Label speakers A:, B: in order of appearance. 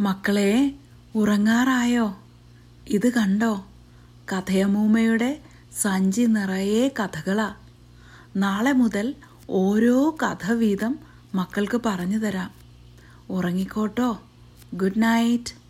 A: മക്കളെ ഉറങ്ങാറായോ? ഇത് കണ്ടോ? കഥയമ്മൂമ്മയുടെ സഞ്ചി നിറയെ കഥകളാ. നാളെ മുതൽ ഓരോ കഥ വീതം മക്കൾക്ക് പറഞ്ഞു തരാം. ഉറങ്ങിക്കോട്ടോ. Good night.